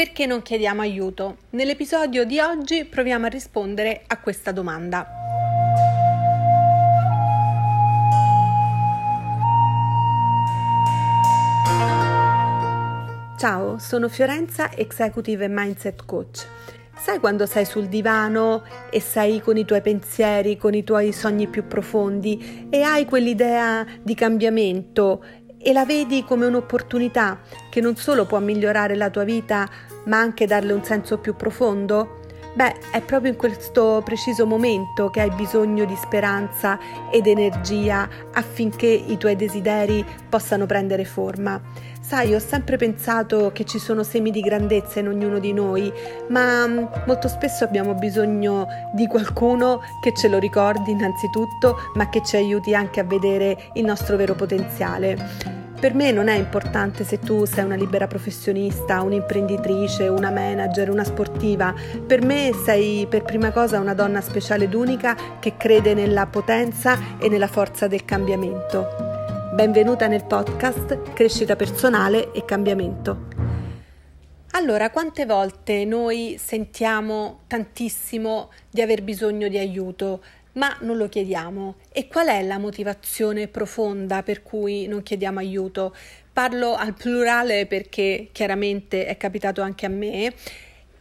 Perché non chiediamo aiuto? Nell'episodio di oggi proviamo a rispondere a questa domanda. Ciao, sono Fiorenza, Executive Mindset Coach. Sai quando sei sul divano e sei con i tuoi pensieri, con i tuoi sogni più profondi e hai quell'idea di cambiamento e la vedi come un'opportunità che non solo può migliorare la tua vita, ma anche darle un senso più profondo? Beh, è proprio in questo preciso momento che hai bisogno di speranza ed energia affinché i tuoi desideri possano prendere forma. Sai, ho sempre pensato che ci sono semi di grandezza in ognuno di noi, ma mm, molto spesso abbiamo bisogno di qualcuno che ce lo ricordi innanzitutto, ma che ci aiuti anche a vedere il nostro vero potenziale. Per me non è importante se tu sei una libera professionista, un'imprenditrice, una manager, una sportiva. Per me sei per prima cosa una donna speciale ed unica che crede nella potenza e nella forza del cambiamento. Benvenuta nel podcast Crescita personale e cambiamento. Allora, quante volte noi sentiamo tantissimo di aver bisogno di aiuto, ma non lo chiediamo? E qual è la motivazione profonda per cui non chiediamo aiuto? Parlo al plurale perché chiaramente è capitato anche a me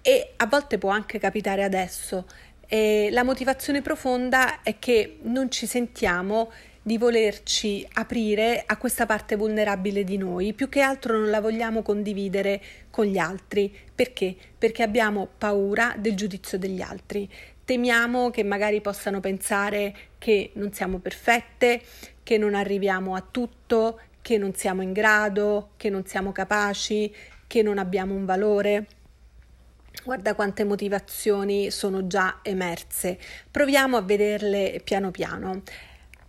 e a volte può anche capitare adesso. E la motivazione profonda è che non ci sentiamo di volerci aprire a questa parte vulnerabile di noi, più che altro non la vogliamo condividere con gli altri. Perché? Perché abbiamo paura del giudizio degli altri. Temiamo che magari possano pensare che non siamo perfette, che non arriviamo a tutto, che non siamo in grado, che non siamo capaci, che non abbiamo un valore. Guarda quante motivazioni sono già emerse. Proviamo a vederle piano piano.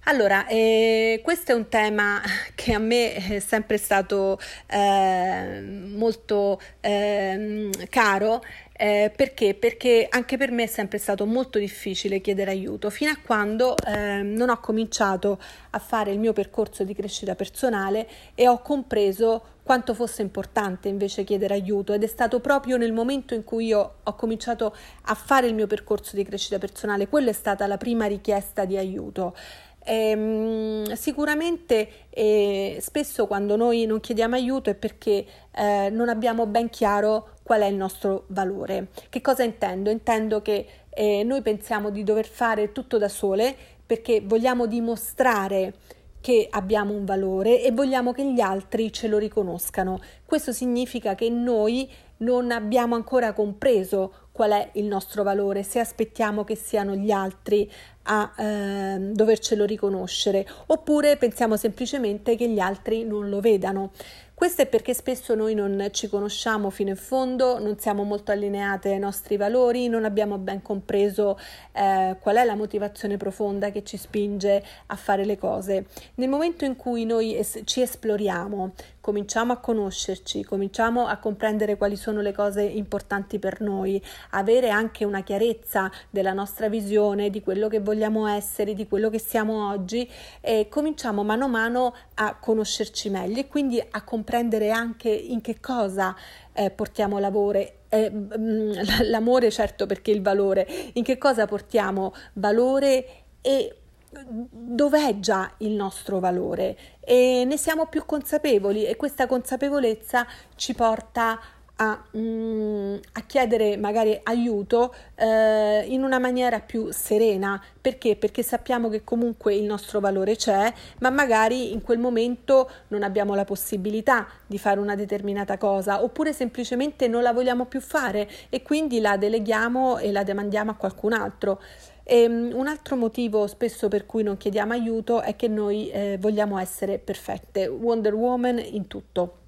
Allora, eh, questo è un tema che a me è sempre stato eh, molto eh, caro. Eh, perché? Perché anche per me è sempre stato molto difficile chiedere aiuto, fino a quando ehm, non ho cominciato a fare il mio percorso di crescita personale e ho compreso quanto fosse importante invece chiedere aiuto ed è stato proprio nel momento in cui io ho cominciato a fare il mio percorso di crescita personale, quella è stata la prima richiesta di aiuto. Ehm, sicuramente eh, spesso quando noi non chiediamo aiuto è perché eh, non abbiamo ben chiaro qual è il nostro valore. Che cosa intendo? Intendo che eh, noi pensiamo di dover fare tutto da sole perché vogliamo dimostrare che abbiamo un valore e vogliamo che gli altri ce lo riconoscano. Questo significa che noi non abbiamo ancora compreso qual è il nostro valore, se aspettiamo che siano gli altri a eh, dovercelo riconoscere, oppure pensiamo semplicemente che gli altri non lo vedano. Questo è perché spesso noi non ci conosciamo fino in fondo, non siamo molto allineate ai nostri valori, non abbiamo ben compreso eh, qual è la motivazione profonda che ci spinge a fare le cose. Nel momento in cui noi es- ci esploriamo, cominciamo a conoscerci, cominciamo a comprendere quali sono le cose importanti per noi, avere anche una chiarezza della nostra visione, di quello che vogliamo essere, di quello che siamo oggi, e cominciamo mano a mano a conoscerci meglio e quindi a comprendere anche in che cosa eh, portiamo l'amore, eh, mm, l'amore certo perché il valore, in che cosa portiamo valore e dov'è già il nostro valore? E ne siamo più consapevoli e questa consapevolezza ci porta a mm, a chiedere magari aiuto eh, in una maniera più serena. Perché? Perché sappiamo che comunque il nostro valore c'è, ma magari in quel momento non abbiamo la possibilità di fare una determinata cosa, oppure semplicemente non la vogliamo più fare e quindi la deleghiamo e la demandiamo a qualcun altro. E, um, un altro motivo spesso per cui non chiediamo aiuto è che noi eh, vogliamo essere perfette, Wonder Woman in tutto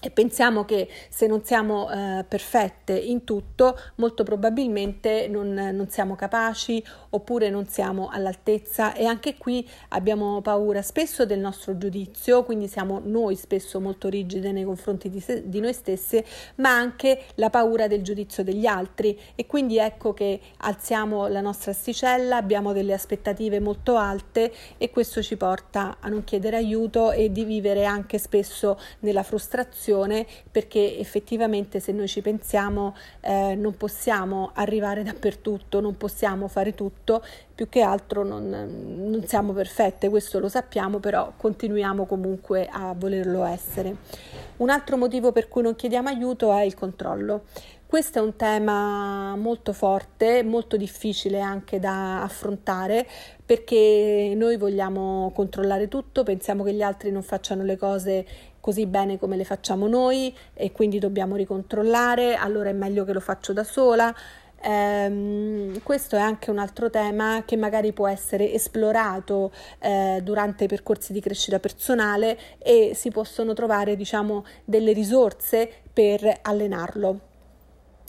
e pensiamo che se non siamo eh, perfette in tutto, molto probabilmente non, non, siamo capaci oppure non siamo all'altezza. E anche qui abbiamo paura spesso del nostro giudizio, quindi siamo noi spesso molto rigide nei confronti di, se, di noi stesse, ma anche la paura del giudizio degli altri. E quindi ecco che alziamo la nostra asticella, abbiamo delle aspettative molto alte e questo ci porta a non chiedere aiuto e di vivere anche spesso nella frustrazione attenzione perché effettivamente se noi ci pensiamo eh, non possiamo arrivare dappertutto, non possiamo fare tutto, più che altro non, non siamo perfette, questo lo sappiamo, però continuiamo comunque a volerlo essere. Un altro motivo per cui non chiediamo aiuto è il controllo. Questo è un tema molto forte, molto difficile anche da affrontare perché noi vogliamo controllare tutto, pensiamo che gli altri non facciano le cose così bene come le facciamo noi e quindi dobbiamo ricontrollare, allora è meglio che lo faccio da sola. Um, questo è anche un altro tema che magari può essere esplorato eh, durante i percorsi di crescita personale e si possono trovare diciamo delle risorse per allenarlo.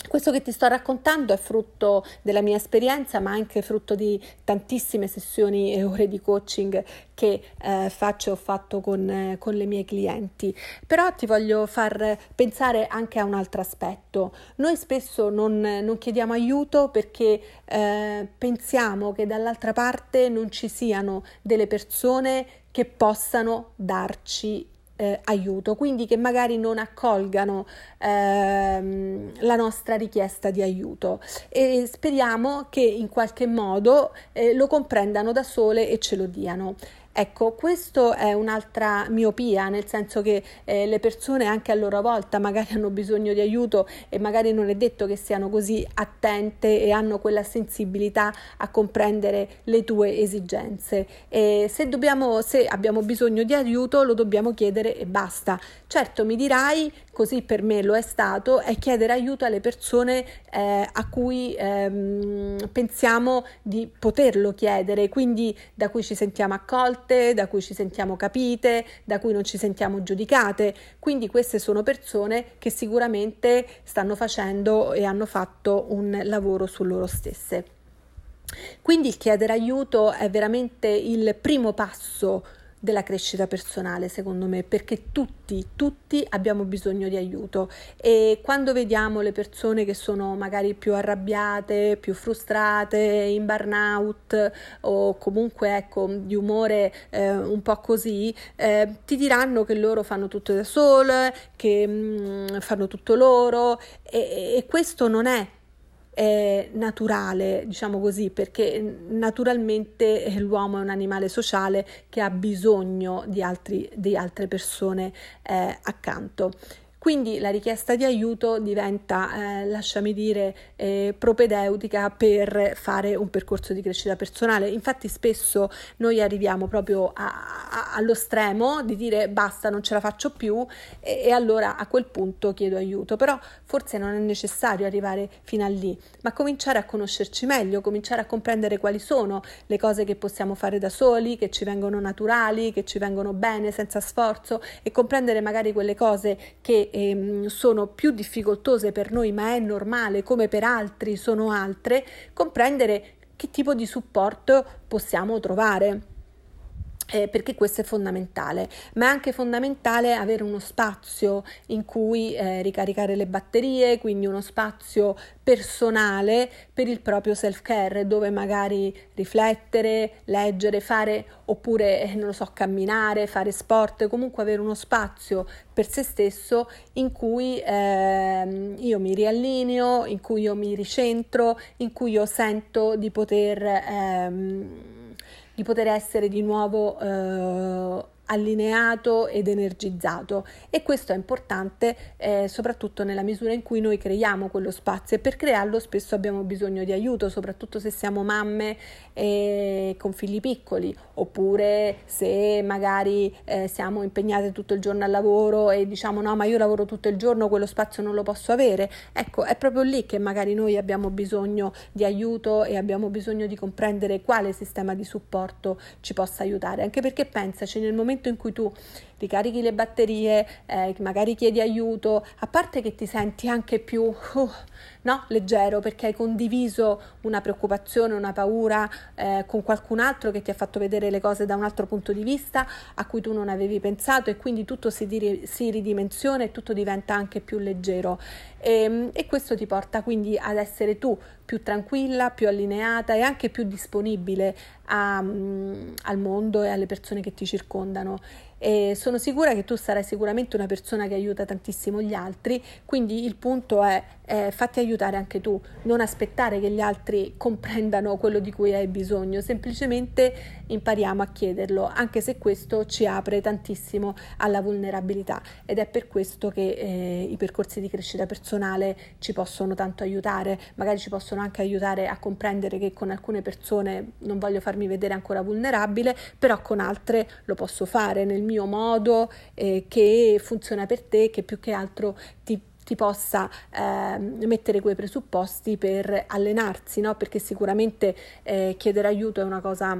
Questo che ti sto raccontando è frutto della mia esperienza, ma anche frutto di tantissime sessioni e ore di coaching che eh, faccio ho fatto con, eh, con, le mie clienti. Però ti voglio far pensare anche a un altro aspetto. Noi spesso non, non chiediamo aiuto perché eh, pensiamo che dall'altra parte non ci siano delle persone che possano darci eh, aiuto, quindi che magari non accolgano ehm, la nostra richiesta di aiuto e speriamo che in qualche modo eh, lo comprendano da sole e ce lo diano. Ecco, questo è un'altra miopia, nel senso che eh, le persone anche a loro volta magari hanno bisogno di aiuto e magari non è detto che siano così attente e hanno quella sensibilità a comprendere le tue esigenze. E se, dobbiamo, se abbiamo bisogno di aiuto lo dobbiamo chiedere e basta. Certo, mi dirai, così per me lo è stato, è chiedere aiuto alle persone eh, a cui ehm, pensiamo di poterlo chiedere, quindi da cui ci sentiamo accolte, da cui ci sentiamo capite, da cui non ci sentiamo giudicate. Quindi queste sono persone che sicuramente stanno facendo e hanno fatto un lavoro su loro stesse. Quindi il chiedere aiuto è veramente il primo passo della crescita personale, secondo me, perché tutti, tutti abbiamo bisogno di aiuto. E quando vediamo le persone che sono magari più arrabbiate, più frustrate, in burnout o comunque ecco di umore eh, un po' così, eh, ti diranno che loro fanno tutto da sole, che mh, mm, fanno tutto loro e, e questo non è è naturale, diciamo così, perché naturalmente l'uomo è un animale sociale che ha bisogno di, altri, di altre persone eh, accanto. Quindi la richiesta di aiuto diventa, eh, lasciami dire, eh, propedeutica per fare un percorso di crescita personale. Infatti spesso noi arriviamo proprio a, a, allo stremo di dire basta, non ce la faccio più e, e allora a quel punto chiedo aiuto. Però forse non è necessario arrivare fino a lì, ma cominciare a conoscerci meglio, cominciare a comprendere quali sono le cose che possiamo fare da soli, che ci vengono naturali, che ci vengono bene senza sforzo e comprendere magari quelle cose che ehm, sono più difficoltose per noi, ma è normale, come per altri sono altre, comprendere che tipo di supporto possiamo trovare eh, perché questo è fondamentale, ma è anche fondamentale avere uno spazio in cui eh, ricaricare le batterie, quindi uno spazio personale per il proprio self-care, dove magari riflettere, leggere, fare oppure, eh, non lo so, camminare, fare sport, comunque avere uno spazio per se stesso in cui eh, io mi riallineo, in cui io mi ricentro, in cui io sento di poter... Ehm, di poter essere di nuovo eh, allineato ed energizzato. E questo è importante eh, soprattutto nella misura in cui noi creiamo quello spazio. E per crearlo spesso abbiamo bisogno di aiuto, soprattutto se siamo mamme eh, con figli piccoli. Oppure se magari eh, siamo impegnate tutto il giorno al lavoro e diciamo no ma io lavoro tutto il giorno, quello spazio non lo posso avere. Ecco, è proprio lì che magari noi abbiamo bisogno di aiuto e abbiamo bisogno di comprendere quale sistema di supporto ci possa aiutare, anche perché pensaci nel momento momento in cui tu ricarichi le batterie, eh, magari chiedi aiuto, a parte che ti senti anche più uh, no, leggero perché hai condiviso una preoccupazione, una paura eh, con qualcun altro che ti ha fatto vedere le cose da un altro punto di vista a cui tu non avevi pensato e quindi tutto si, dir- si ridimensiona e tutto diventa anche più leggero e, ehm, e questo ti porta quindi ad essere tu più tranquilla, più allineata e anche più disponibile a, um, al mondo e alle persone che ti circondano. E sono sicura che tu sarai sicuramente una persona che aiuta tantissimo gli altri, quindi il punto è eh, fatti aiutare anche tu, non aspettare che gli altri comprendano quello di cui hai bisogno, semplicemente impariamo a chiederlo, anche se questo ci apre tantissimo alla vulnerabilità. Ed è per questo che eh, i percorsi di crescita personale ci possono tanto aiutare, magari ci possono anche aiutare a comprendere che con alcune persone non voglio farmi vedere ancora vulnerabile, però con altre lo posso fare nel mio modo eh, che funziona per te, che più che altro ti ti possa eh, mettere quei presupposti per allenarsi, no? perché sicuramente eh, chiedere aiuto è una cosa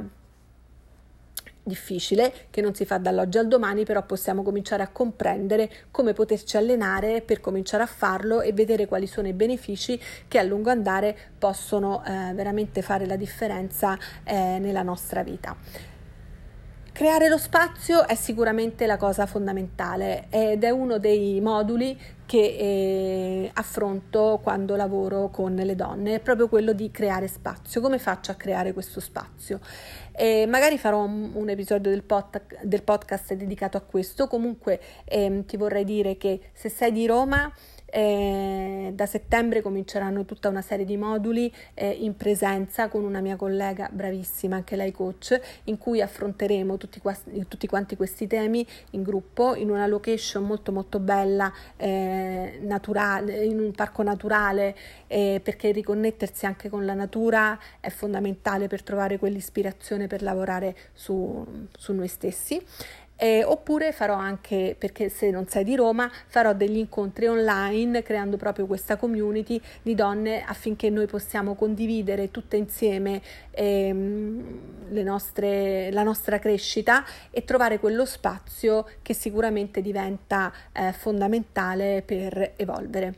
difficile che non si fa dall'oggi al domani, però possiamo cominciare a comprendere come poterci allenare per cominciare a farlo e vedere quali sono i benefici che a lungo andare possono eh, veramente fare la differenza eh, nella nostra vita. Creare lo spazio è sicuramente la cosa fondamentale ed è uno dei moduli che eh, affronto quando lavoro con le donne, è proprio quello di creare spazio. Come faccio a creare questo spazio? Eh, magari farò un, un episodio del, pod, del, podcast dedicato a questo, comunque ehm, ti vorrei dire che se sei di Roma eh, da settembre cominceranno tutta una serie di moduli eh, in presenza con una mia collega bravissima, anche lei coach, in cui affronteremo tutti, tutti quanti questi temi in gruppo in una location molto molto bella, eh, naturale, in un parco naturale, eh, perché riconnettersi anche con la natura è fondamentale per trovare quell'ispirazione per lavorare su, su noi stessi eh, oppure farò anche, perché se non sei di Roma, farò degli incontri online creando proprio questa community di donne affinché noi possiamo condividere tutte insieme ehm, nostre, la nostra crescita e trovare quello spazio che sicuramente diventa eh, fondamentale per evolvere.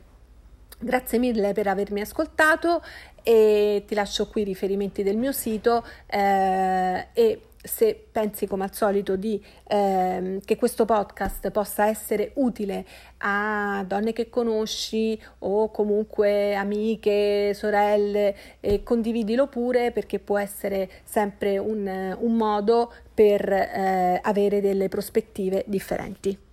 Grazie mille per avermi ascoltato e ti lascio qui i riferimenti del mio sito eh, e se pensi come al solito di, ehm, che questo podcast possa essere utile a donne che conosci o comunque amiche, sorelle, eh, condividilo pure perché può essere sempre un, un modo per eh, avere delle prospettive differenti.